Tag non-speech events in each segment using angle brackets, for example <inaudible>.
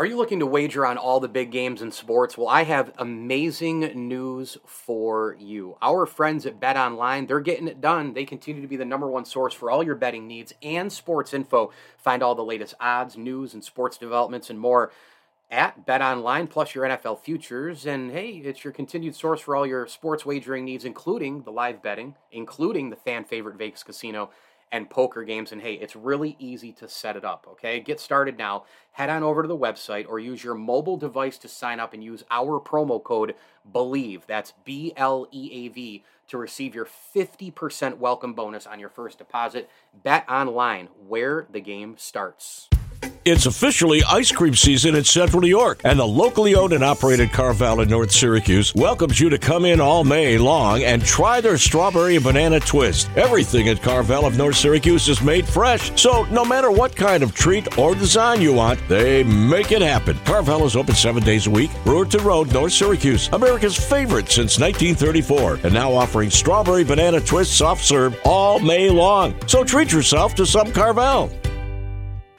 Are you looking to wager on all the big games in sports? Well, I have amazing news for you. Our friends at Bet Online, they're getting it done. They continue to be the number one source for all your betting needs and sports info. Find all the latest odds, news, and sports developments and more at Bet Online, plus your NFL futures. And hey, it's your continued source for all your sports wagering needs, including the live betting, including the fan favorite Vegas Casino and poker games. And hey, it's really easy to set it up, okay? Get started now. Head on over to the website or use your mobile device to sign up and use our promo code BELIEVE, That's B L E A V to receive your 50% welcome bonus on your first deposit. Bet online where the game starts. It's officially ice cream season in Central New York, and the locally owned and operated Carvel in North Syracuse welcomes you to come in all May long and try their strawberry and banana twist. Everything at Carvel of North Syracuse is made fresh, so no matter what kind of treat or design you want, they make it happen. Carvel is open seven days a week, Brewerton Road, North Syracuse, America's favorite since 1934, and now offering strawberry banana twist soft serve all May long. So treat yourself to some Carvel.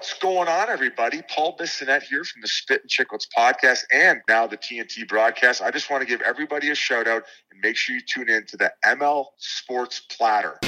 What's going on, everybody? Paul Bissonnette here from the Spit and Chicklets podcast and now the TNT broadcast. I just want to give everybody a shout out and make sure you tune in to the ML Sports Platter.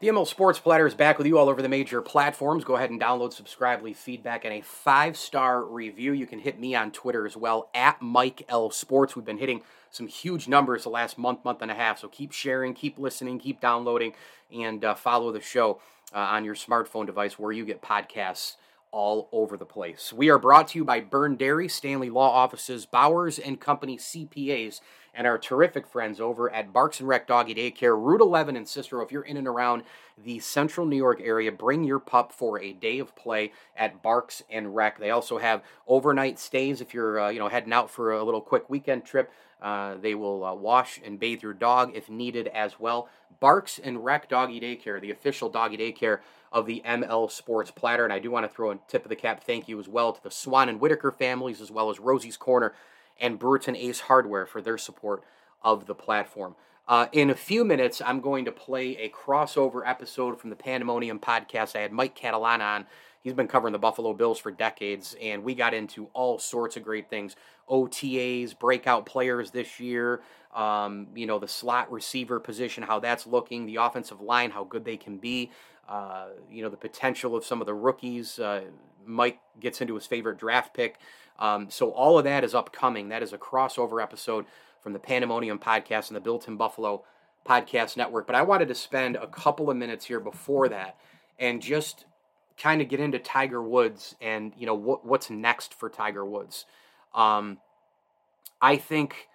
The ML Sports Platter is back with you all over the major platforms. Go ahead and download, subscribe, leave feedback, and a five star review. You can hit me on Twitter as well, at Mike L Sports. We've been hitting some huge numbers the last month, month and a half. So keep sharing, keep listening, keep downloading, and uh, follow the show uh, on your smartphone device where you get podcasts all over the place. We are brought to you by Byrne Dairy, Stanley Law Offices, Bowers and Company CPAs and our terrific friends over at Barks and Rec Doggy Daycare, Route 11 in Cicero. If you're in and around the central New York area, bring your pup for a day of play at Barks and Rec. They also have overnight stays if you're uh, you know heading out for a little quick weekend trip. Uh, they will uh, wash and bathe your dog if needed as well. Barks and Rec Doggy Daycare, the official doggy daycare of the ML Sports Platter. And I do want to throw a tip of the cap thank you as well to the Swan and Whitaker families, as well as Rosie's Corner and Brewerton Ace Hardware for their support of the platform. Uh, in a few minutes, I'm going to play a crossover episode from the Pandemonium podcast. I had Mike Catalana on. He's been covering the Buffalo Bills for decades, and we got into all sorts of great things OTAs, breakout players this year, um, you know, the slot receiver position, how that's looking, the offensive line, how good they can be, uh, you know, the potential of some of the rookies. Uh, Mike gets into his favorite draft pick. Um, so all of that is upcoming. That is a crossover episode from the Pandemonium podcast and the Built in Buffalo podcast network. But I wanted to spend a couple of minutes here before that and just kind of get into Tiger Woods and you know what what's next for Tiger Woods. Um, I think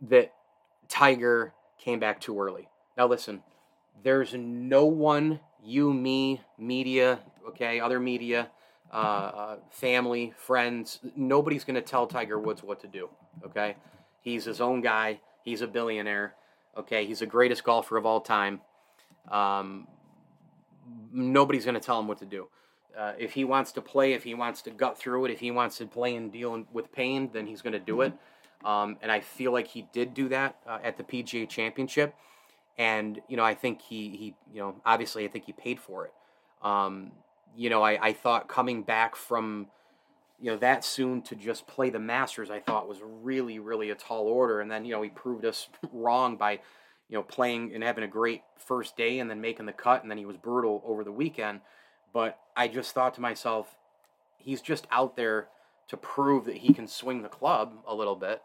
that Tiger came back too early. Now listen, there's no one, you, me, media, okay, other media, uh, uh, family, friends. Nobody's going to tell Tiger Woods what to do. Okay, he's his own guy. He's a billionaire. Okay, he's the greatest golfer of all time. Um, nobody's going to tell him what to do. Uh, if he wants to play, if he wants to gut through it, if he wants to play and deal with pain, then he's going to do it. Um, and I feel like he did do that uh, at the PGA Championship. And you know, I think he he you know obviously I think he paid for it. Um, you know, I, I thought coming back from, you know, that soon to just play the Masters, I thought was really, really a tall order. And then, you know, he proved us <laughs> wrong by, you know, playing and having a great first day and then making the cut. And then he was brutal over the weekend. But I just thought to myself, he's just out there to prove that he can swing the club a little bit.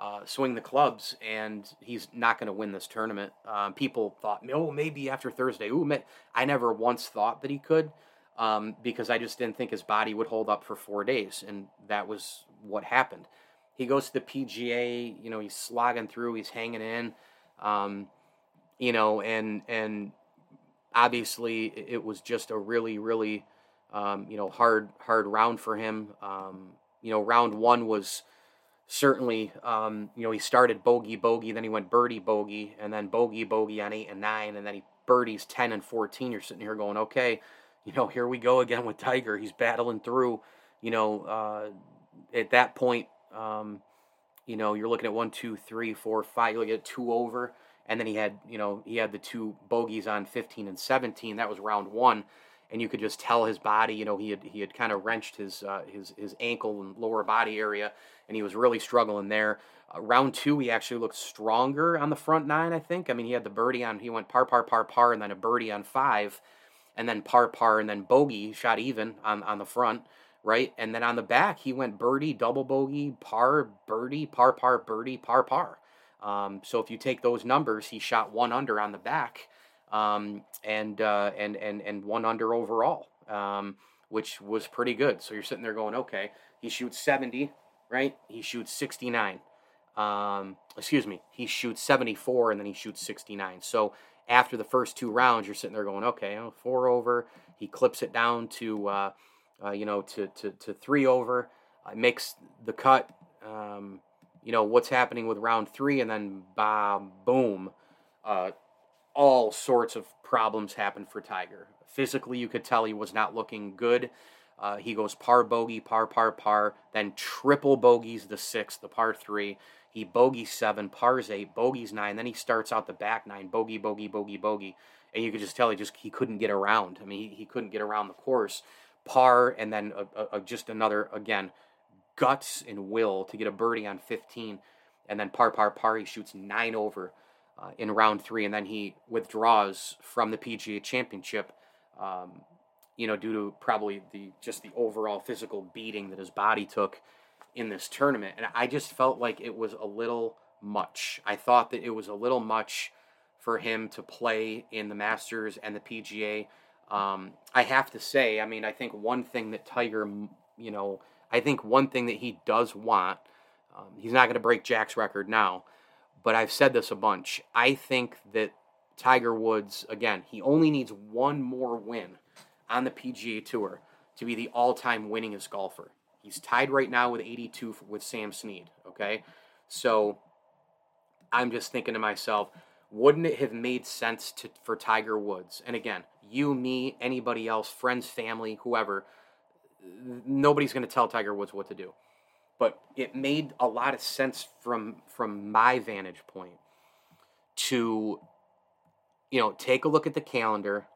Uh, swing the clubs, and he's not going to win this tournament. Um, people thought, oh, maybe after Thursday. Ooh, I never once thought that he could um, because I just didn't think his body would hold up for four days, and that was what happened. he goes to the PGA. You know, he's slogging through. He's hanging in. Um, you know, and and obviously it was just a really really um, you know hard hard round for him. Um, you know, round one was certainly um, you know he started bogey bogey, then he went birdie bogey, and then bogey bogey on eight and nine, and then he birdies ten and fourteen. You're sitting here going, okay, you know, here we go again with Tiger. He's battling through. You know, uh, at that point, um, you know, you're looking at one, two, three, four, five. You look at two over and then he had you know he had the two bogeys on 15 and 17 that was round one and you could just tell his body you know he had he had kind of wrenched his uh, his his ankle and lower body area and he was really struggling there uh, round two he actually looked stronger on the front nine i think i mean he had the birdie on he went par par par par and then a birdie on five and then par par and then bogey shot even on on the front right and then on the back he went birdie double bogey par birdie par par birdie par par um, so if you take those numbers, he shot one under on the back, um, and uh, and and and one under overall, um, which was pretty good. So you're sitting there going, okay, he shoots 70, right? He shoots 69. Um, excuse me, he shoots 74 and then he shoots 69. So after the first two rounds, you're sitting there going, okay, four over. He clips it down to, uh, uh, you know, to, to, to three over. Uh, makes the cut. Um, you know what's happening with round three, and then bah, boom, uh, all sorts of problems happen for Tiger. Physically, you could tell he was not looking good. Uh, he goes par bogey, par par par, then triple bogeys the six, the par three. He bogeys seven, pars eight, bogeys nine. Then he starts out the back nine, bogey, bogey, bogey, bogey, and you could just tell he just he couldn't get around. I mean, he, he couldn't get around the course. Par and then a, a, just another again guts and will to get a birdie on 15, and then par par par he shoots nine over uh, in round three, and then he withdraws from the PGA Championship. Um, you know, due to probably the just the overall physical beating that his body took in this tournament, and I just felt like it was a little much. I thought that it was a little much for him to play in the Masters and the PGA. Um, I have to say, I mean, I think one thing that Tiger, you know, I think one thing that he does want, um, he's not going to break Jack's record now, but I've said this a bunch. I think that Tiger Woods, again, he only needs one more win on the PGA Tour to be the all time winningest golfer. He's tied right now with 82 with Sam Snead, okay? So I'm just thinking to myself, wouldn't it have made sense to, for Tiger Woods? And again, you, me, anybody else, friends, family, whoever, nobody's going to tell Tiger Woods what to do. But it made a lot of sense from from my vantage point to you know, take a look at the calendar.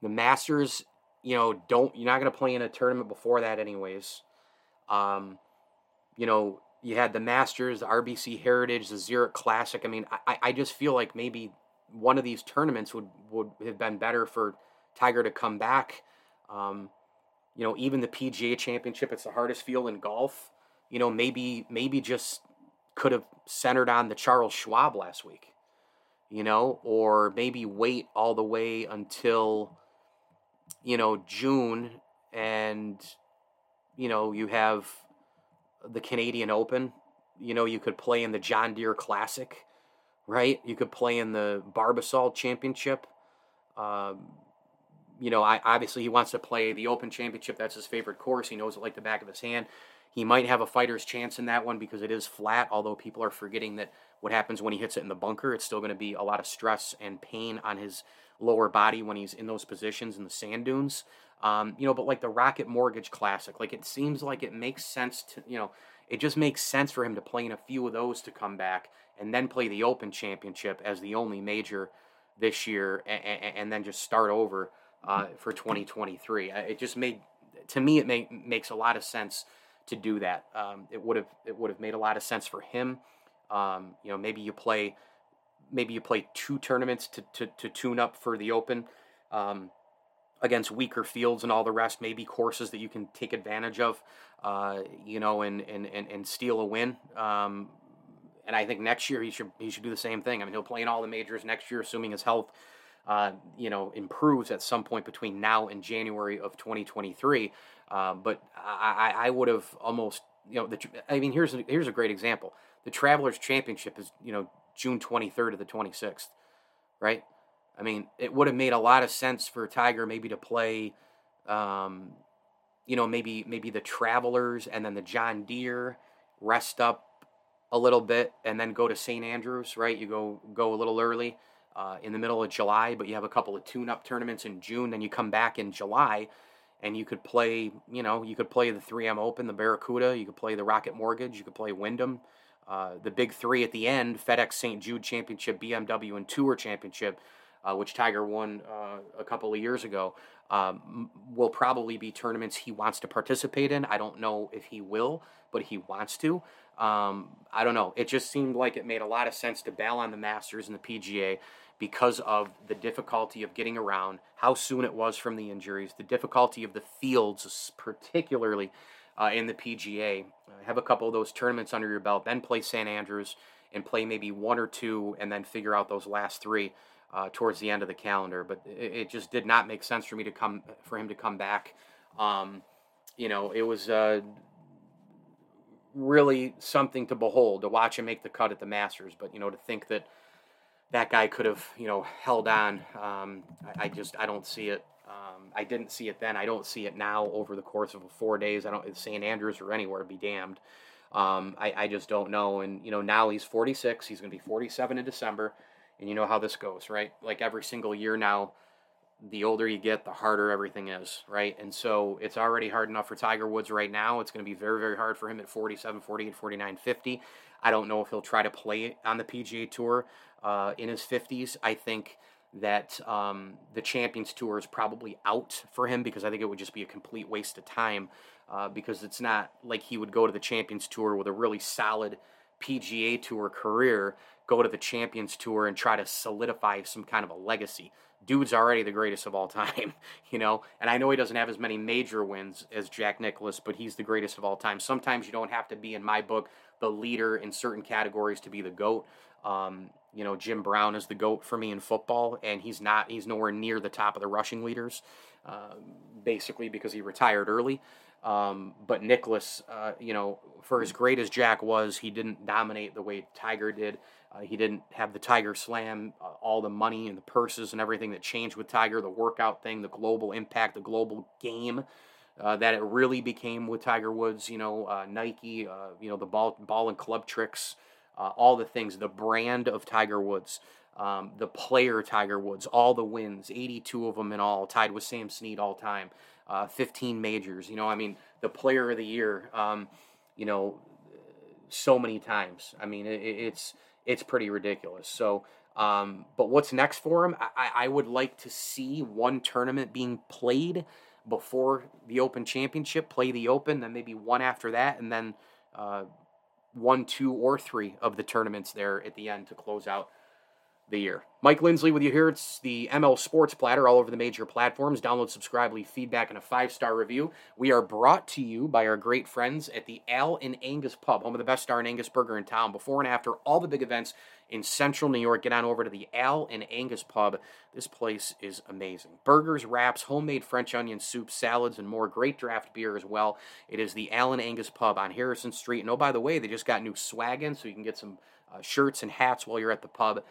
The Masters, you know, don't you're not going to play in a tournament before that anyways. Um, you know, you had the Masters, the RBC Heritage, the Zurich Classic. I mean, I, I just feel like maybe one of these tournaments would, would have been better for Tiger to come back. Um, you know, even the PGA Championship, it's the hardest field in golf. You know, maybe maybe just could have centered on the Charles Schwab last week. You know, or maybe wait all the way until you know June and you know you have the Canadian Open. You know, you could play in the John Deere Classic, right? You could play in the Barbasol Championship. Um, you know, I, obviously he wants to play the Open Championship. That's his favorite course. He knows it like the back of his hand. He might have a fighter's chance in that one because it is flat, although people are forgetting that what happens when he hits it in the bunker, it's still going to be a lot of stress and pain on his lower body when he's in those positions in the sand dunes. Um, you know, but like the Rocket Mortgage Classic, like it seems like it makes sense to, you know, it just makes sense for him to play in a few of those to come back and then play the Open Championship as the only major this year and, and, and then just start over uh, for 2023. Uh, it just made, to me, it make, makes a lot of sense to do that. Um, it would have it would have made a lot of sense for him. Um, you know, maybe you play maybe you play two tournaments to, to, to tune up for the Open um, against weaker fields and all the rest. Maybe courses that you can take advantage of, uh, you know, and, and, and, and steal a win. Um, and I think next year he should he should do the same thing. I mean, he'll play in all the majors next year, assuming his health uh, you know, improves at some point between now and January of 2023. Uh, but I, I would have almost you know, the I mean, here's a, here's a great example. The Travelers Championship is you know June 23rd to the 26th, right? I mean, it would have made a lot of sense for Tiger maybe to play, um, you know, maybe maybe the Travelers and then the John Deere, rest up a little bit, and then go to St. Andrews, right? You go go a little early uh, in the middle of July, but you have a couple of tune-up tournaments in June. Then you come back in July, and you could play, you know, you could play the 3M Open, the Barracuda, you could play the Rocket Mortgage, you could play Wyndham. Uh, the big three at the end FedEx St. Jude Championship, BMW, and Tour Championship uh, which Tiger won uh, a couple of years ago, um, will probably be tournaments he wants to participate in. I don't know if he will, but he wants to. Um, I don't know. It just seemed like it made a lot of sense to bail on the Masters and the PGA because of the difficulty of getting around, how soon it was from the injuries, the difficulty of the fields, particularly uh, in the PGA. Uh, have a couple of those tournaments under your belt, then play St. Andrews and play maybe one or two, and then figure out those last three uh, towards the end of the calendar. But it, it, just did not make sense for me to come for him to come back. Um, you know, it was uh, really something to behold to watch him make the cut at the Masters. But you know, to think that that guy could have you know held on, um, I, I, just I don't see it. Um, I didn't see it then. I don't see it now. Over the course of four days, I don't St. Andrews or anywhere. Be damned. Um, I, I just don't know. And you know, now he's 46. He's going to be 47 in December. And you know how this goes, right? Like every single year now, the older you get, the harder everything is, right? And so it's already hard enough for Tiger Woods right now. It's going to be very, very hard for him at 47, 48, 49, 50. I don't know if he'll try to play on the PGA Tour uh, in his 50s. I think that um, the Champions Tour is probably out for him because I think it would just be a complete waste of time uh, because it's not like he would go to the Champions Tour with a really solid PGA Tour career go to the Champions Tour and try to solidify some kind of a legacy. Dude's already the greatest of all <laughs> time, you know. And I know he doesn't have as many major wins as Jack Nicklaus, but he's the greatest of all time. Sometimes you don't have to be, in my book, the leader in certain categories to be the GOAT. Um, you know, Jim Brown is the GOAT for me in football, and he's not, he's nowhere near the top of the rushing leaders, uh, basically because he retired early. Um, but Nicklaus, uh, you know, for as great as Jack was, he didn't dominate the way Tiger did. Uh, he didn't have the Tiger Slam, uh, all the money and the purses and everything that changed with Tiger, the workout thing, the global impact, the global game uh, that it really became with Tiger Woods. You know, uh, Nike, you know, the ball, ball and club tricks, uh, all the things, the brand of Tiger Woods. Um, the player Tiger Woods, all the wins, 82 of them in all, tied with Sam Snead all time, 15 majors. You know, I mean, the player of the year, um, you know, so many times. I mean, it, it's it's pretty ridiculous. So, um, but what's next for him? I, I would like to see one tournament being played before the Open Championship, play the Open, then maybe one after that, and then uh, one, two, or three of the tournaments there at the end to close out the year. Mike Lindsley with you here. It's the ML Sports Platter all over the major platforms. Download, subscribe, leave feedback, and a five star review. We are brought to you by our great friends at the Al and Angus Pub, home of the best star and Angus burger in town. Before and after all the big events in central New York, get on over to the Al and Angus Pub. This place is amazing. Burgers, wraps, homemade French onion soup, salads, and more. Great draft beer as well. It is the Al and Angus Pub on Harrison Street. And oh, by the way, they just got new swag in, so you can get some uh, shirts and hats while you're at the pub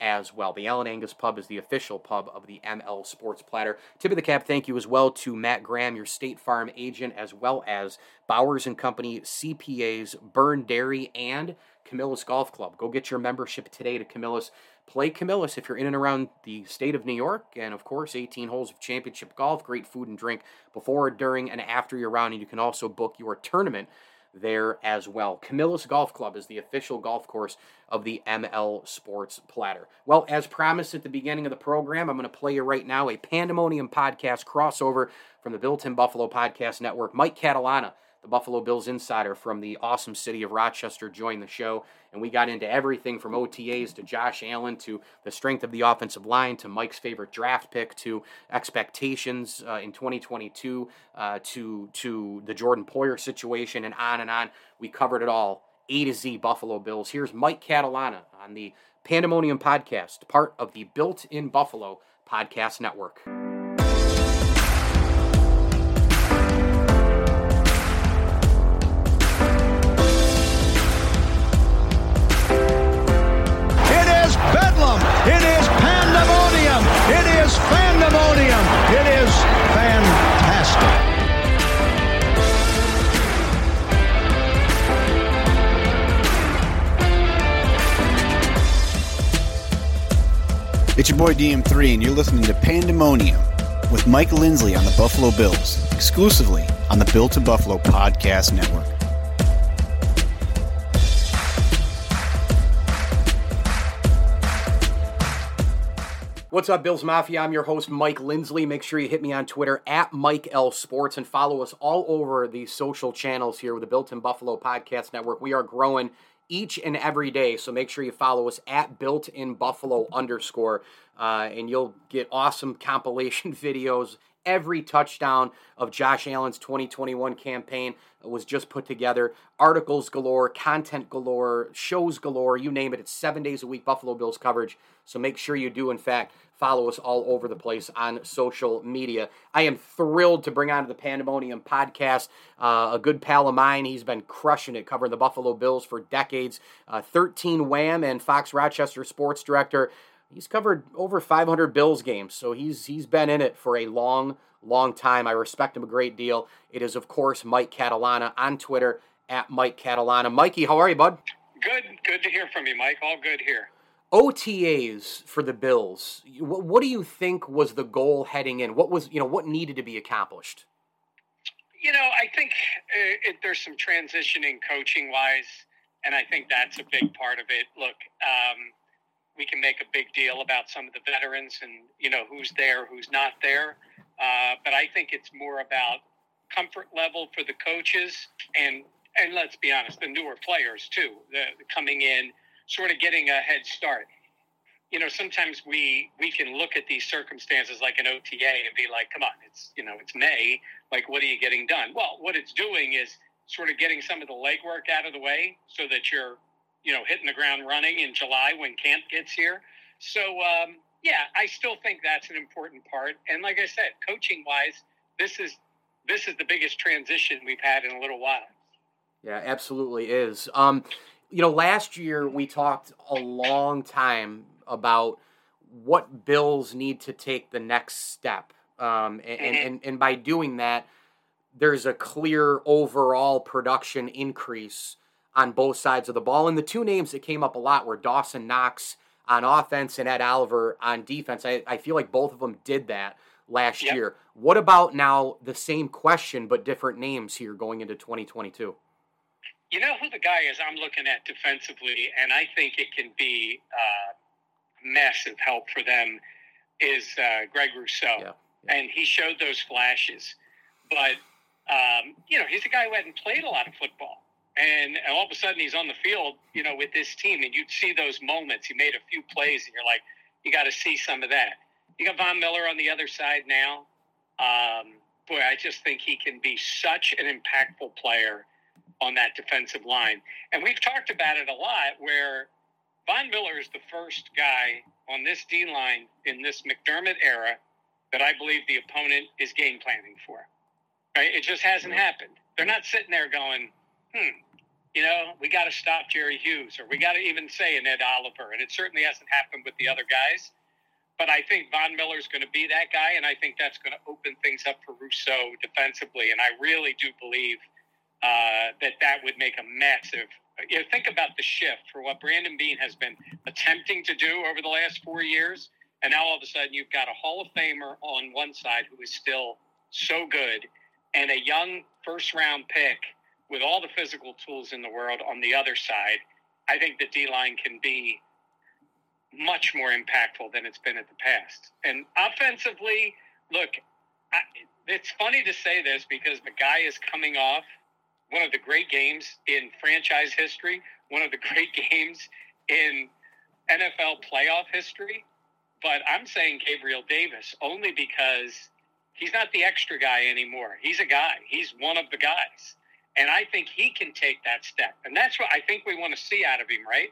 as well. The Al and Angus Pub is the official pub of the ML Sports Platter. Tip of the cap, thank you as well to Matt Graham, your State Farm agent, as well as Bowers and Company, CPAs, Byrne Dairy, and Camillus Golf Club. Go get your membership today to Camillus. Play Camillus if you're in and around the state of New York, and of course, 18 holes of championship golf, great food and drink before, during, and after your round. And you can also book your tournament there as well. Camillus Golf Club is the official golf course of the ML Sports Platter. Well, as promised at the beginning of the program, I'm going to play you right now a Pandemonium podcast crossover from the Built in Buffalo Podcast Network. Mike Catalana the Buffalo Bills insider from the awesome city of Rochester, joined the show. And we got into everything from OTAs to Josh Allen to the strength of the offensive line to Mike's favorite draft pick to expectations uh, in 2022 uh, to, to the Jordan Poyer situation and on and on. We covered it all. A to Z Buffalo Bills. Here's Mike Catalana on the Pandemonium Podcast, part of the Built in Buffalo Podcast Network. It's your boy DM3, and you're listening to Pandemonium with Mike Lindsley on the Buffalo Bills, exclusively on the Built to Buffalo Podcast Network. What's up, Bills Mafia? I'm your host, Mike Lindsley. Make sure you hit me on Twitter at Mike L Sports and follow us all over the social channels here with the Built in Buffalo Podcast Network. We are growing each and every day, so make sure you follow us at Built in Buffalo underscore, uh, and you'll get awesome compilation <laughs> videos. Every touchdown of Josh Allen's 2021 campaign was just put together. Articles galore, content galore, shows galore, you name it. It's seven days a week Buffalo Bills coverage. So make sure you do, in fact, follow us all over the place on social media. I am thrilled to bring on to the Pandemonium podcast uh, a good pal of mine. He's been crushing it covering the Buffalo Bills for decades. Uh, 13 Wham and Fox Rochester sports director. He's covered over 500 Bills games, so he's he's been in it for a long, long time. I respect him a great deal. It is, of course, Mike Catalana on Twitter at Mike Catalana. Mikey, how are you, bud? Good, good to hear from you, Mike. All good here. OTAs for the Bills. What, what, do you think was the goal heading in? What was you know what needed to be accomplished? You know, I think uh, it, there's some transitioning coaching wise, and I think that's a big part of it. Look, um, we can make a big deal about some of the veterans and you know who's there, who's not there, uh, but I think it's more about comfort level for the coaches and and let's be honest, the newer players too, the, the coming in sort of getting a head start. You know, sometimes we we can look at these circumstances like an OTA and be like, "Come on, it's you know, it's May. Like, what are you getting done?" Well, what it's doing is sort of getting some of the legwork out of the way so that you're, you know, hitting the ground running in July when camp gets here. So, um, yeah, I still think that's an important part. And like I said, coaching wise, this is this is the biggest transition we've had in a little while. Yeah, absolutely is. Um, you know, last year we talked a long time about what bills need to take the next step. Um, and, and, and, and by doing that, there's a clear overall production increase on both sides of the ball. And the two names that came up a lot were Dawson Knox on offense and Ed Oliver on defense. I, I feel like both of them did that last yep. year. What about now the same question but different names here going into 2022? You know who the guy is I'm looking at defensively, and I think it can be uh, massive help for them is uh, Greg Rousseau. Yeah, yeah. And he showed those flashes. But, um, you know, he's a guy who hadn't played a lot of football. And, and all of a sudden he's on the field, you know, with this team, and you'd see those moments. He made a few plays, and you're like, you got to see some of that. You got Von Miller on the other side now. Um, boy, I just think he can be such an impactful player on that defensive line. And we've talked about it a lot where Von Miller is the first guy on this D line in this McDermott era that I believe the opponent is game planning for. Right? It just hasn't happened. They're not sitting there going, hmm, you know, we got to stop Jerry Hughes or we got to even say an Ed Oliver. And it certainly hasn't happened with the other guys. But I think Von Miller is going to be that guy, and I think that's going to open things up for Rousseau defensively. And I really do believe – uh, that that would make a massive. You know, think about the shift for what Brandon Beane has been attempting to do over the last four years, and now all of a sudden you've got a Hall of Famer on one side who is still so good, and a young first round pick with all the physical tools in the world on the other side. I think the D line can be much more impactful than it's been in the past. And offensively, look, I, it's funny to say this because the guy is coming off one of the great games in franchise history, one of the great <laughs> games in NFL playoff history. But I'm saying Gabriel Davis only because he's not the extra guy anymore. He's a guy, he's one of the guys. And I think he can take that step. And that's what I think we want to see out of him, right?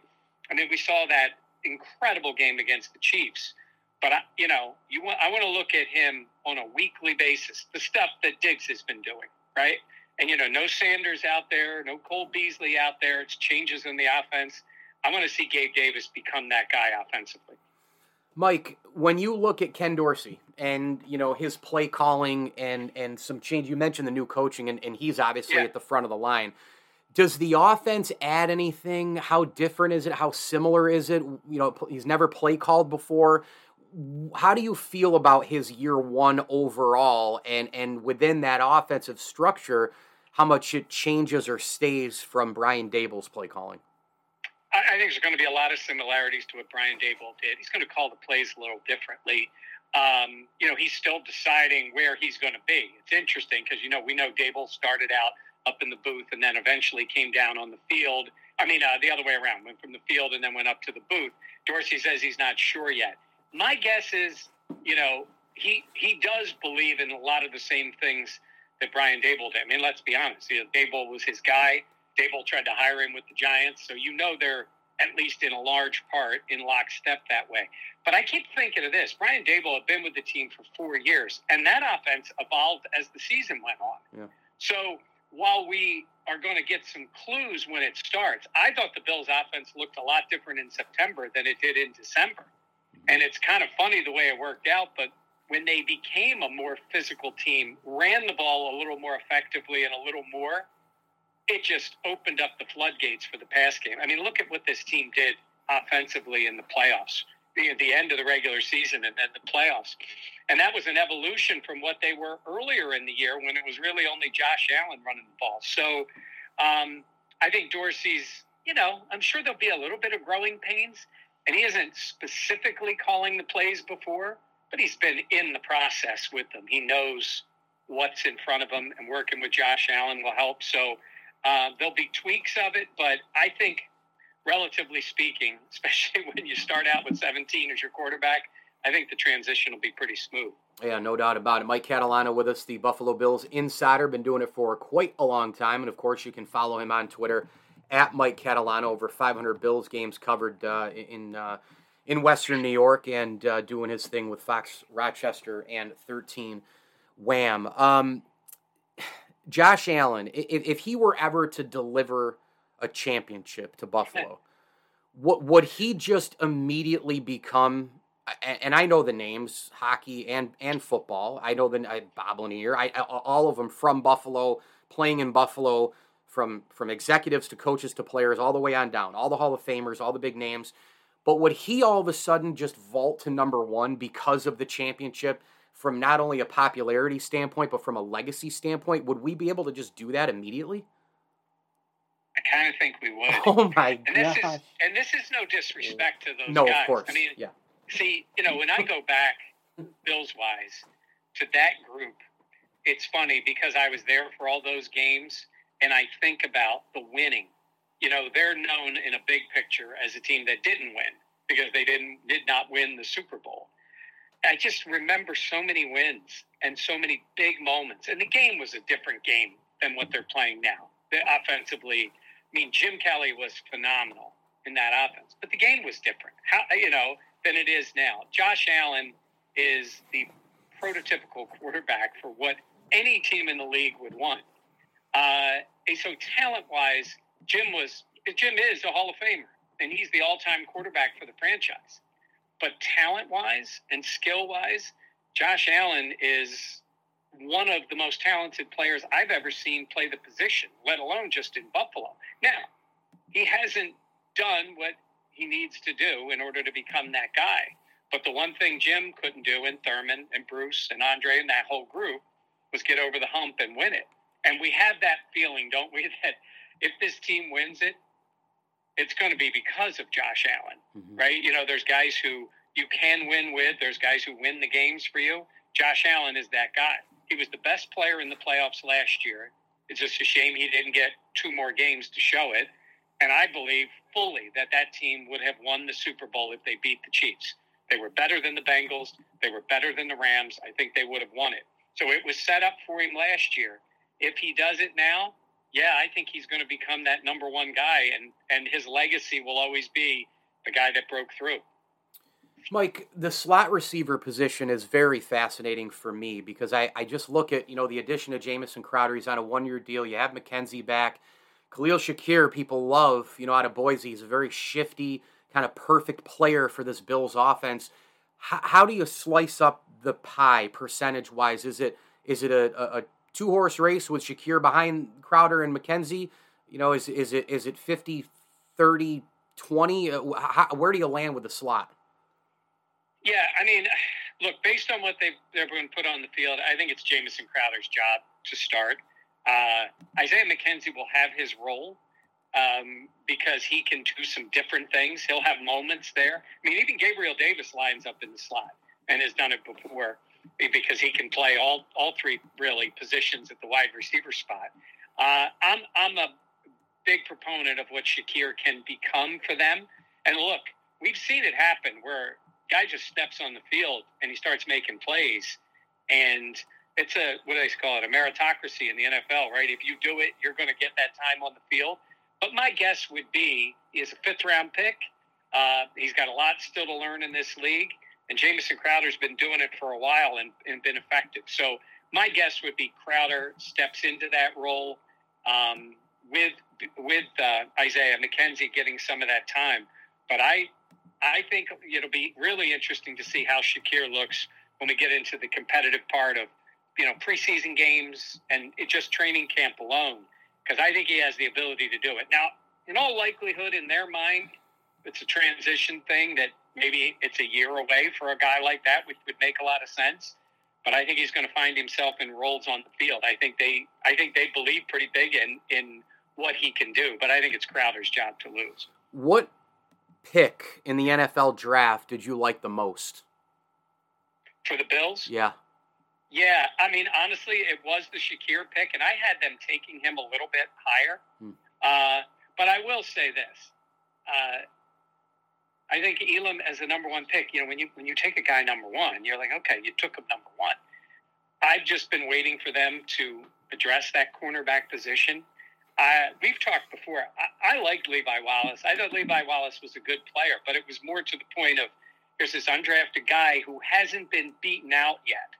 I mean, we saw that incredible game against the Chiefs. But I, you know, you want I want to look at him on a weekly basis, the stuff that Diggs has been doing, right? And, you know, no Sanders out there, no Cole Beasley out there. It's changes in the offense. I want to see Gabe Davis become that guy offensively. Mike, when you look at Ken Dorsey and you know his play calling and and some change, you mentioned the new coaching, and, and he's obviously yeah. at the front of the line. Does the offense add anything? How different is it? How similar is it? You know, he's never play called before. how do you feel about his year one overall, and and within that offensive structure, how much it changes or stays from Brian Daboll's play calling? I, think there's going to be a lot of similarities to what Brian Daboll did. He's going to call the plays a little differently. Um, you know, he's still deciding where he's going to be. It's interesting because you know we know Daboll started out up in the booth and then eventually came down on the field. I mean, uh, the other way around, went from the field and then went up to the booth. Dorsey says he's not sure yet. My guess is, you know, he he does believe in a lot of the same things that Brian Daboll did. I mean, let's be honest. You know, Daboll was his guy. Daboll tried to hire him with the Giants, so you know they're at least in a large part in lockstep that way. But I keep thinking of this: Brian Daboll had been with the team for four years, and that offense evolved as the season went on. Yeah. So while we are going to get some clues when it starts, I thought the Bills' offense looked a lot different in September than it did in December. Mm-hmm. And it's kind of funny the way it worked out, but when they became a more physical team, ran the ball a little more effectively and a little more, it just opened up the floodgates for the pass game. I mean, look at what this team did offensively in the playoffs, the, the end of the regular season and then the playoffs. And that was an evolution from what they were earlier in the year when it was really only Josh Allen running the ball. So um, I think Dorsey's, you know, I'm sure there'll be a little bit of growing pains. And he isn't specifically calling the plays before, but he's been in the process with them. He knows what's in front of him, and working with Josh Allen will help. So uh, there'll be tweaks of it, but I think, relatively speaking, <laughs> especially when you start out with 17 as your quarterback, I think the transition will be pretty smooth. Yeah, no doubt about it. Mike Catalana with us, the Buffalo Bills insider, been doing it for quite a long time, and of course, you can follow him on Twitter at Mike Catalana. Over 500 Bills games covered uh, in uh, in Western New York, and uh, doing his thing with Fox Rochester and 13 Wham. Um, Josh Allen, if, if he were ever to deliver a championship to Buffalo, what would he just immediately become? And I know the names, hockey and and football. I know the I, Bob Lanier. I all of them from Buffalo, playing in Buffalo, from from executives to coaches to players, all the way on down, all the Hall of Famers, all the big names. But would he all of a sudden just vault to number one because of the championship? From not only a popularity standpoint but from a legacy standpoint would we be able to just do that immediately? I kind of think we would. <laughs> Oh my and this is and this is no disrespect to those no, guys. Of course. i mean yeah. see you know when i go back bills wise to that group it's funny because i was there for all those games and i think about the winning. You know they're known in a big picture as a team that didn't win because they didn't did not win the super bowl I just remember so many wins and so many big moments. And the game was a different game than what they're playing now. The offensively, I mean, Jim Kelly was phenomenal in that offense, but the game was different. How you know than it is now. Josh Allen is the prototypical quarterback for what any team in the league would want. Uh, and so talent wise, Jim was Jim is a Hall of Famer, and he's the all time quarterback for the franchise. But talent wise and skill wise, Josh Allen is one of the most talented players I've ever seen play the position, let alone just in Buffalo. Now, he hasn't done what he needs to do in order to become that guy. But the one thing Jim couldn't do, and Thurman and Bruce and Andre and that whole group, was get over the hump and win it. And we have that feeling, don't we, <laughs> that if this team wins it, it's going to be because of Josh Allen, mm-hmm. right? You know, there's guys who you can win with, there's guys who win the games for you. Josh Allen is that guy. He was the best player in the playoffs last year. It's just a shame he didn't get two more games to show it. And I believe fully that that team would have won the Super Bowl if they beat the Chiefs. They were better than the Bengals. They were better than the Rams. I think they would have won it. So it was set up for him last year. If he does it now, yeah, I think he's going to become that number one guy, and and his legacy will always be the guy that broke through. Mike, the slot receiver position is very fascinating for me because I, I just look at, you know, the addition of Jamison Crowder. He's on a one year deal. You have McKenzie back. Khalil Shakir, people love, you know, out of Boise. He's a very shifty, kind of perfect player for this Bills offense. H- how do you slice up the pie percentage wise? Is it is it a, a, a two horse race with Shakir behind Crowder and McKenzie? You know, is is it is it 50, 30, 20? Uh, how, where do you land with the slot? Yeah, I mean, <sighs> look, based on what they've going to put on the field, I think it's Jamison Crowder's job to start. Uh, Isaiah McKenzie will have his role um, because he can do some different things. He'll have moments there. I mean, even Gabriel Davis lines up in the slot and has done it before because he can play all all three really positions at the wide receiver spot. Uh, I'm I'm a big proponent of what Shakir can become for them. And look, we've seen it happen where guy just steps on the field and he starts making plays, and it's a what do they call it a meritocracy in the NFL, right? If you do it, you're going to get that time on the field. But my guess would be he is a fifth round pick. Uh, he's got a lot still to learn in this league, and Jamison Crowder's been doing it for a while and, and been effective. So my guess would be Crowder steps into that role um, with with uh, Isaiah McKenzie getting some of that time. But I I think it'll be really interesting to see how Shakir looks when we get into the competitive part of you know preseason games and just training camp alone because I think he has the ability to do it. Now, in all likelihood, in their mind, it's a transition thing that maybe it's a year away for a guy like that, which would make a lot of sense. But I think he's going to find himself in roles on the field. I think they, I think they believe pretty big in in what he can do. But I think it's Crowder's job to lose. What pick in the NFL draft did you like the most? For the Bills? Yeah. Yeah, I mean, honestly, it was the Shakir pick, and I had them taking him a little bit higher. Hmm. Uh, but I will say this: uh, I think Elam as a number one pick. You know, when you when you take a guy number one, you're like, okay, you took him number one. I've just been waiting for them to address that cornerback position. Uh, we've talked before. I, I liked Levi Wallace. I thought Levi Wallace was a good player, but it was more to the point of there's this undrafted guy who hasn't been beaten out yet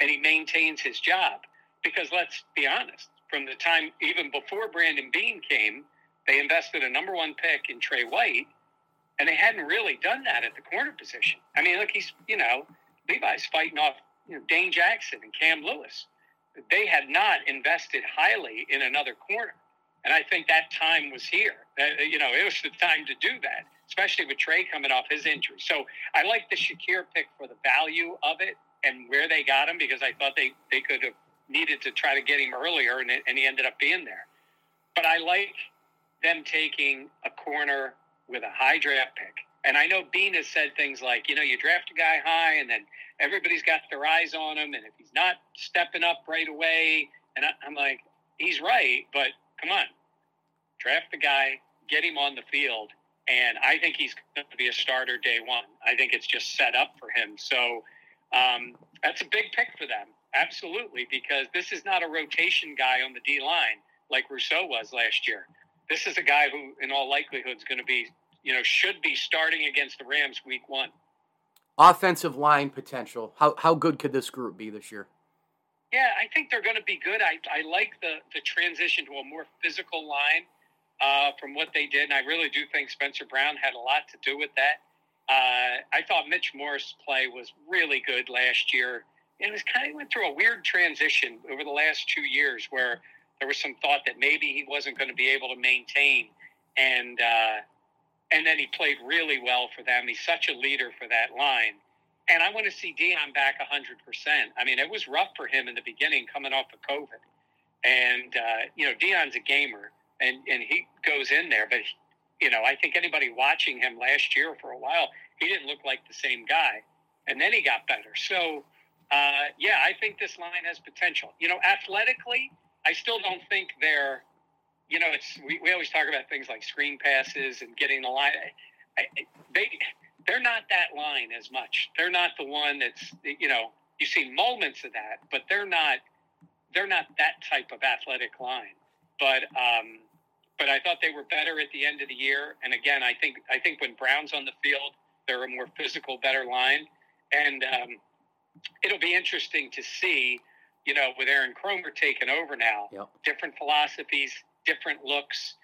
and he maintains his job. Because let's be honest, from the time even before Brandon Beane came, they invested a number one pick in Tre White, and they hadn't really done that at the corner position. I mean, look, he's you know Levi's fighting off you know Dane Jackson and Cam Lewis. They had not invested highly in another corner, and I think that time was here. Uh, you know, it was the time to do that, especially with Tre coming off his injury. So I like the Shakir pick for the value of it and where they got him because I thought they, they could have needed to try to get him earlier and, it, and he ended up being there. But I like them taking a corner with a high draft pick. And I know Beane has said things like, you know, you draft a guy high and then everybody's got their eyes on him. And if he's not stepping up right away, and I, I'm like, he's right, but come on, draft the guy, get him on the field. And I think he's going to be a starter day one. I think it's just set up for him. So um, that's a big pick for them, absolutely, because this is not a rotation guy on the D line like Rousseau was last year. This is a guy who, in all likelihood, is going to be, you know, should be starting against the Rams week one. Offensive line potential. How how good could this group be this year? Yeah, I think they're going to be good. I, I like the, the transition to a more physical line uh, from what they did. And I really do think Spencer Brown had a lot to do with that. Uh, I thought Mitch Morse' play was really good last year. It was kind of went through a weird transition over the last two years where there was some thought that maybe he wasn't going to be able to maintain, and uh, and then he played really well for them. He's such a leader for that line, and I want to see Dion back hundred percent. I mean, it was rough for him in the beginning coming off of COVID, and uh, you know Dion's a gamer, and and he goes in there, but you know, I think anybody watching him last year for a while, he didn't look like the same guy. And then he got better. So, uh, yeah, I think this line has potential. You know, athletically, I still don't think they're, you know, it's we, we always talk about things like screen passes and getting the line. I, they they're not that line as much. They're not the one that's you know you see moments of that, but they're not they're not that type of athletic line. But um, but I thought they were better at the end of the year. And again, I think I think when Brown's on the field, they're a more physical, better line. And um, it'll be interesting to see, you know, with Aaron Kromer taking over now, yep. different philosophies, different looks.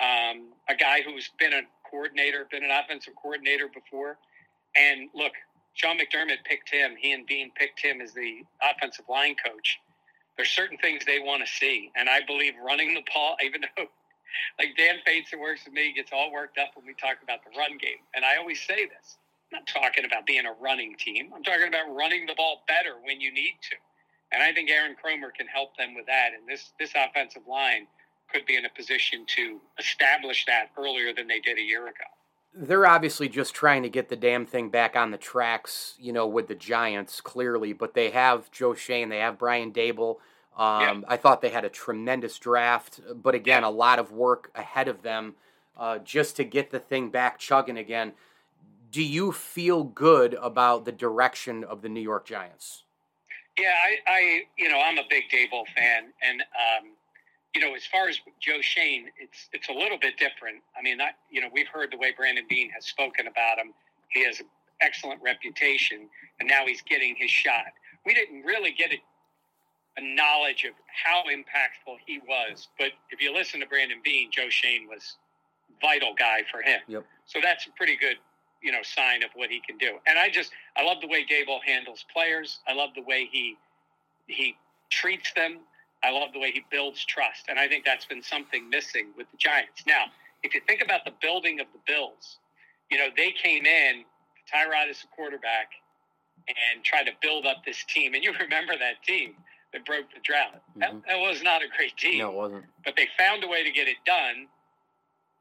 Um, a guy who's been a coordinator, been an offensive coordinator before. And look, Sean McDermott picked him. He and Beane picked him as the offensive line coach. There's certain things they want to see, and I believe running the ball, <laughs> even though like Dan Fates who works with me gets all worked up when we talk about the run game. And I always say this. I'm not talking about being a running team. I'm talking about running the ball better when you need to. And I think Aaron Kromer can help them with that. And this this offensive line could be in a position to establish that earlier than they did a year ago. They're obviously just trying to get the damn thing back on the tracks, you know, with the Giants, clearly. But they have Joe Schoen, they have Brian Daboll. Um, I thought they had a tremendous draft, but again, a lot of work ahead of them uh, just to get the thing back chugging again. Do you feel good about the direction of the New York Giants? Yeah, I, I you know, I'm a big Daboll fan, and um, you know, as far as Joe Schoen, it's it's a little bit different. I mean, I, you know, we've heard the way Brandon Beane has spoken about him. He has an excellent reputation, and now he's getting his shot. We didn't really get a, a knowledge of how impactful he was, but if you listen to Brandon Beane, Joe Schoen was vital guy for him. Yep. So that's a pretty good, you know, sign of what he can do. And I just I love the way Daboll handles players. I love the way he he treats them. I love the way he builds trust. And I think that's been something missing with the Giants. Now, if you think about the building of the Bills, you know, they came in, Tyrod as a quarterback, and tried to build up this team. And you <laughs> remember that team that broke the drought. Mm-hmm. That, that was not a great team. No, it wasn't. But they found a way to get it done.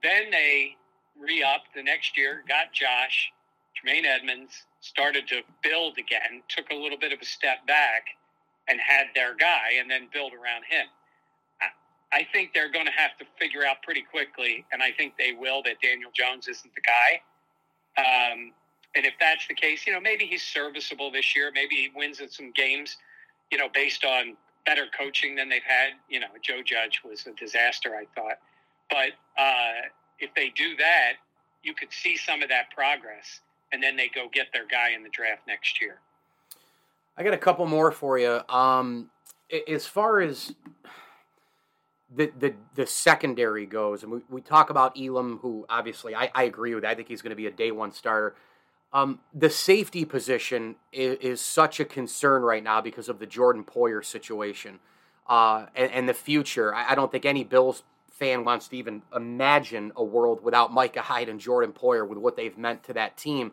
Then they re upped the next year, got Josh, Tremaine Edmunds, started to build again, took a little bit of a step back and had their guy and then build around him. I, I think they're going to have to figure out pretty quickly, and I think they will, that Daniel Jones isn't the guy. Um, and if that's the case, you know, maybe he's serviceable this year. Maybe he wins in some games, you know, based on better coaching than they've had. You know, Joe Judge was a disaster, I thought. But uh, if they do that, you could see some of that progress, and then they go get their guy in the draft next year. I got a couple more for you. Um, as far as the, the the secondary goes, and we, we talk about Elam, who obviously I, I agree with. I think he's going to be a day one starter. Um, the safety position is, is, such a concern right now because of the Jordan Poyer situation uh, and, and, the future. I, I, don't think any Bills fan wants to even imagine a world without Micah Hyde and Jordan Poyer with what they've meant to that team.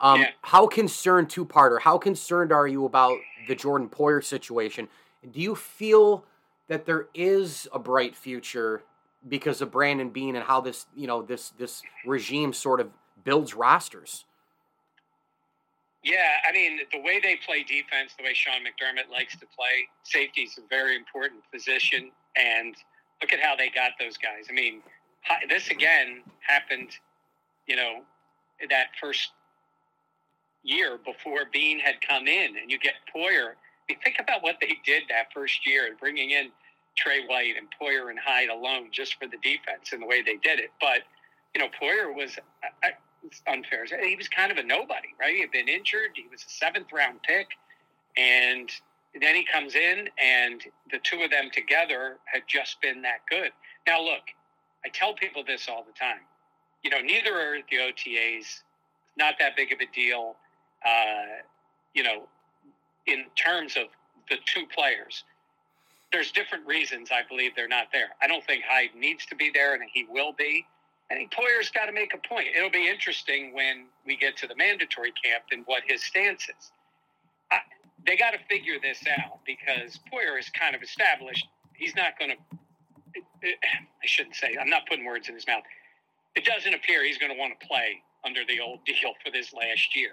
Um, yeah. How concerned, two parter, how concerned are you about the Jordan Poyer situation? Do you feel that there is a bright future because of Brandon Beane and how this, you know, this this regime sort of builds rosters? Yeah, I mean, the way they play defense, the way Sean McDermott likes to play, safety is a very important position. And look at how they got those guys. I mean, this again happened, you know, that first year before Beane had come in, and you get Poyer. You think about what they did that first year, and bringing in Tre White and Poyer and Hyde alone just for the defense and the way they did it. But you know, Poyer was uh, uh, I, it's unfair. He was kind of a nobody, right? He had been injured. He was a seventh round pick, and then he comes in, and the two of them together had just been that good. Now, look, I tell people this all the time. You know, neither are the OTAs. Not that big of a deal uh, you know, in terms of the two players, there's different reasons I believe they're not there. I don't think Hyde needs to be there, and he will be. I think Poyer's got to make a point. It'll be interesting when we get to the mandatory camp and what his stance is. I, they got to figure this out because Poyer is kind of established. He's not going to. I shouldn't say. I'm not putting words in his mouth. It doesn't appear he's going to want to play under the old <laughs> deal for this last year.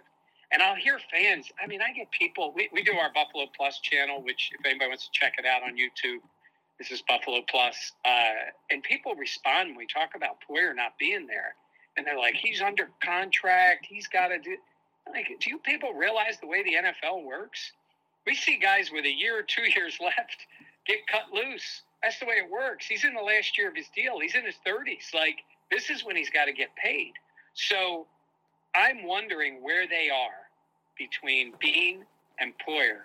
And I'll hear fans. I mean, I get people. We, we do our Buffalo Plus channel, which if anybody wants to check it out on YouTube, this is Buffalo Plus. Uh, and people respond when we talk about Poyer not being there, and they're like, "He's under contract. He's got to do." Like, do you people realize the way the NFL works? We see guys with a year or two <laughs> years left get cut loose. That's the way it works. He's in the last year of his deal. He's in his 30s. Like, this is when he's got to get paid. So I'm wondering where they are between and Poyer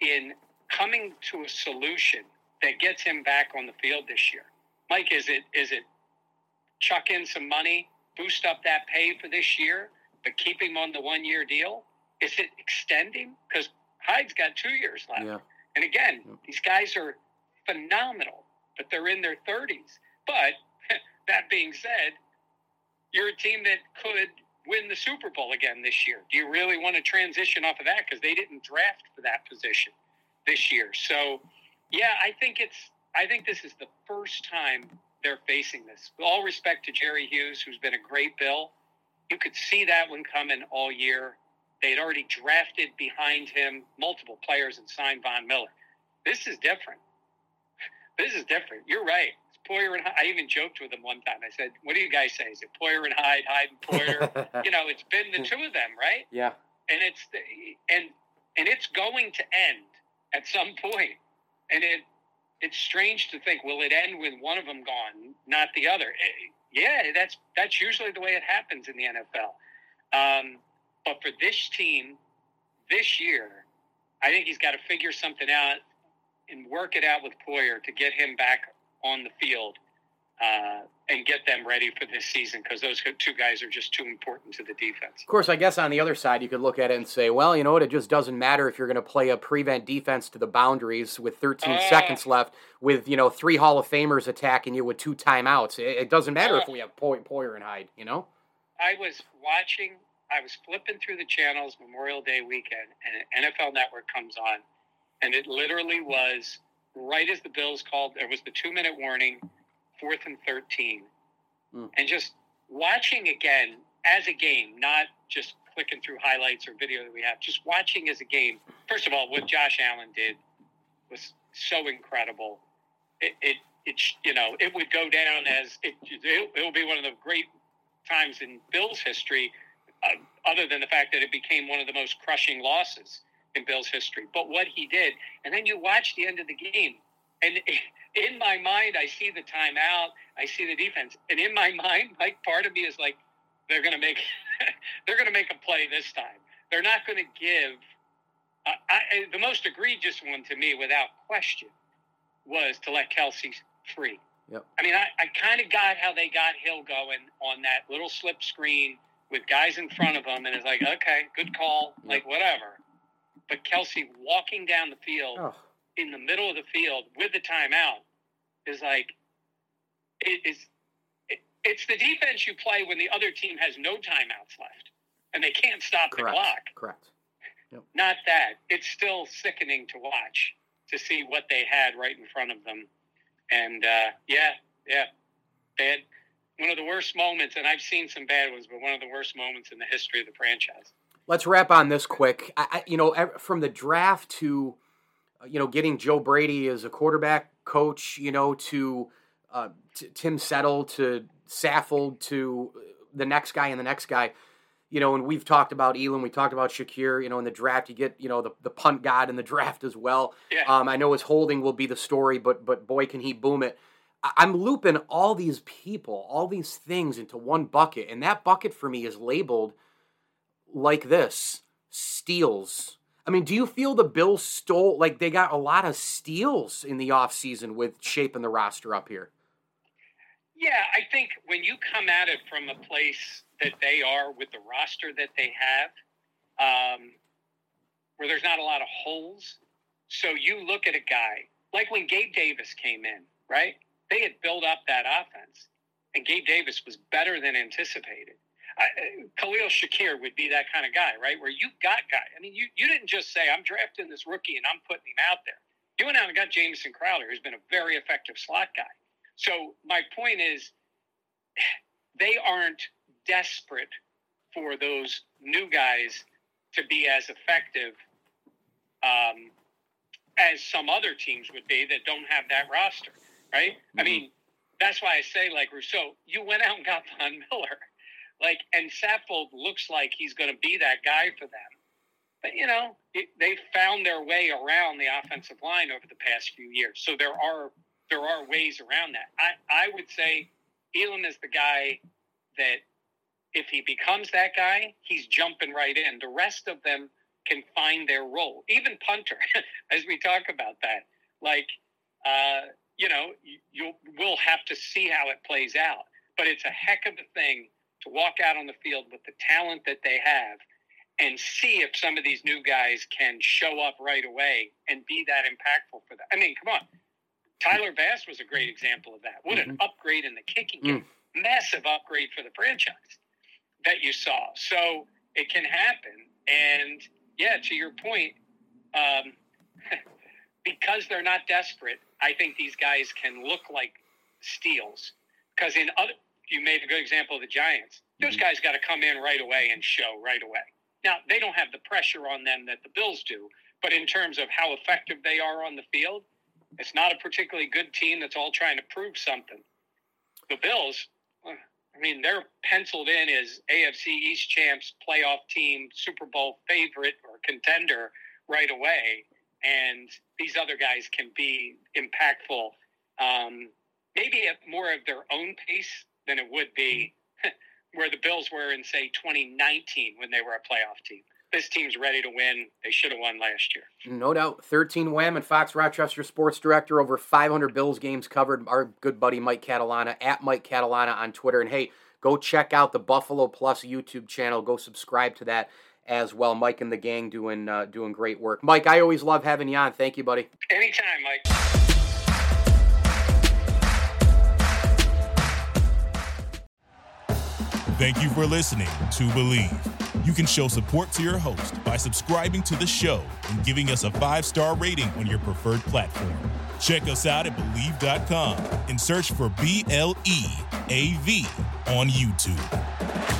in coming to a solution that gets him back on the field this year. Mike, is it is it chuck in some money, boost up that pay for this year, but keep him on the one year deal? Is it extending? Because Hyde's got two years left. Yeah. And again, yeah. these guys are phenomenal, but they're in their 30s. But <laughs> that being said, you're a team that could win the Super Bowl again this year? Do you really want to transition off of that because they didn't draft for that position this year? So, yeah, I think it's I think this is the first time they're facing this. With all respect to Jerry Hughes, who's been a great Bill, you could see that one coming all year. They had already drafted behind him multiple players and signed Von Miller. This is different. This is different. You're right. It's Poyer and Hyde. I even joked with him one time. I said, "What do you guys say? Is it Poyer and Hyde, Hyde and Poyer?" <laughs> you know, it's been the two of them, right? Yeah. And it's the, and and it's going to end at some point. And it it's strange to think, will it end with one of them gone, not the other? Eh, yeah, that's that's usually the way it happens in the NFL. Um, but for this team, this year, I think he's got to figure something out and work it out with Poyer to get him back on the field uh, and get them ready for this season because those two guys are just too important to the defense. Of course, I guess on the other side, you could look at it and say, well, you know what? It just doesn't matter if you're going to play a prevent defense to the boundaries with 13 uh, seconds left, with you know three Hall of Famers attacking you with two timeouts. It, it doesn't matter uh, if we have Poyer and Hyde. You know. I was watching. I was flipping through the channels Memorial Day weekend, and NFL Network comes on, and it literally was right as the Bills called. There was the two minute warning fourth and 13. Mm. And just watching again as a game, not just clicking through highlights or video that we have, just watching as a game. First of all, what Josh Allen did was so incredible. It, it, it you know, it would go down as it, it, it will be one of the great times in Bills history, uh, other than the fact that it became one of the most crushing losses in Bills history. But what he did, and then you watch the end of the game, and <laughs> in my mind, I see the timeout, I see the defense, and in my <laughs> mind, like part of me is like, they're going to make, <laughs> they're going to make a play this time. They're not going to give. Uh, I, the most egregious one to me, without question, was to let Kelce free. Yep. I mean, I, I kind of got how they got Hill going on that little slip screen with guys in front of him, and it's like, okay, good call, like whatever. But Kelce walking down the field. Oh in the middle of the field with the timeout is like it is it, it's the defense you play when the other team has no timeouts left and they can't stop Correct. the clock. Correct. Yep. Not that. It's still sickening to watch to see what they had right in front of them. And uh, yeah, yeah, they had one of the worst moments, and I've seen some bad ones, but one of the worst moments in the history of the franchise. Let's wrap on this quick. I, you know, from the draft to you know, getting Joe Brady as a quarterback coach, you know, to uh, t- Tim Settle, to Saffold, to the next guy and the next guy. You know, and we've talked about Elam, we talked about Shakir. You know, in the draft, you get you know the, the punt god in the draft as well. Yeah. Um, I know his holding will be the story, but but boy, can he boom it! I'm looping all these people, all these things into one bucket, and that bucket for me is labeled like this: steals I mean, do you feel the Bills stole like they got a lot of steals in the offseason with shaping the roster up here? Yeah, I think when you come at it from a place that they are with the roster that they have, um, where there's not a lot of holes, so you look at a guy like when Gabe Davis came in, right? They had built up that offense, and Gabe Davis was better than anticipated. I, Khalil Shakir would be that kind of guy, right? Where you got guy. I mean, you, you didn't just say, I'm drafting this rookie and I'm putting him out there. You went out and got Jamison Crowder, who's been a very effective slot guy. So my point is, they aren't desperate for those new guys to be as effective um, as some other teams would be that don't have that roster, right? Mm-hmm. I mean, that's why I say, like Rousseau, you went out and got Von Miller <laughs> like, and Saffold looks like he's going to be that guy for them. But you know, it, they found their way around the offensive line over the past few years. So there are there are ways around that. I I would say Elam is the guy that if he becomes that guy, he's jumping right in. The rest of them can find their role. Even punter, <laughs> as we talk about that, like uh, you know, you we'll have to see how it plays out. But it's a heck of a thing to walk out on the field with the talent that they have and see if some of these new guys can show up right away and be that impactful for them. I mean, come on. Tyler Bass was a great example of that. What mm-hmm. an upgrade in the kicking game. Mm. Massive upgrade for the franchise. that you saw. So it can happen. And yeah, to your point, um, <laughs> because they're not desperate, I think these guys can look like steals. Because in other, you made a good example of the Giants. Those mm-hmm. guys got to come in right away and show right away. Now they don't have the pressure on them that the Bills do, but in terms of how effective they are on the field, it's not a particularly good team that's all trying to prove something. The Bills, I mean, they're penciled in as AFC East champs, playoff team, Super Bowl favorite or contender right away. And these other guys can be impactful, um, maybe at more of their own pace than it would be <laughs> where the Bills were in, say, 2019 when they were a playoff team this team's ready to win. They should have won last year. No doubt. 13 Wham and Fox Rochester sports director, over 500 Bills games covered. Our good buddy Mike Catalana at Mike Catalana on Twitter. And hey, go check out the Buffalo Plus YouTube channel. Go subscribe to that as well. Mike and the gang doing uh, doing great work. Mike, I always love having you on. Thank you, buddy. Anytime, Mike. Thank you for listening to Bleav. You can show support to your host by subscribing to the show and giving us a five star rating on your preferred platform. Check us out at Bleav.com and search for B L E A V on YouTube.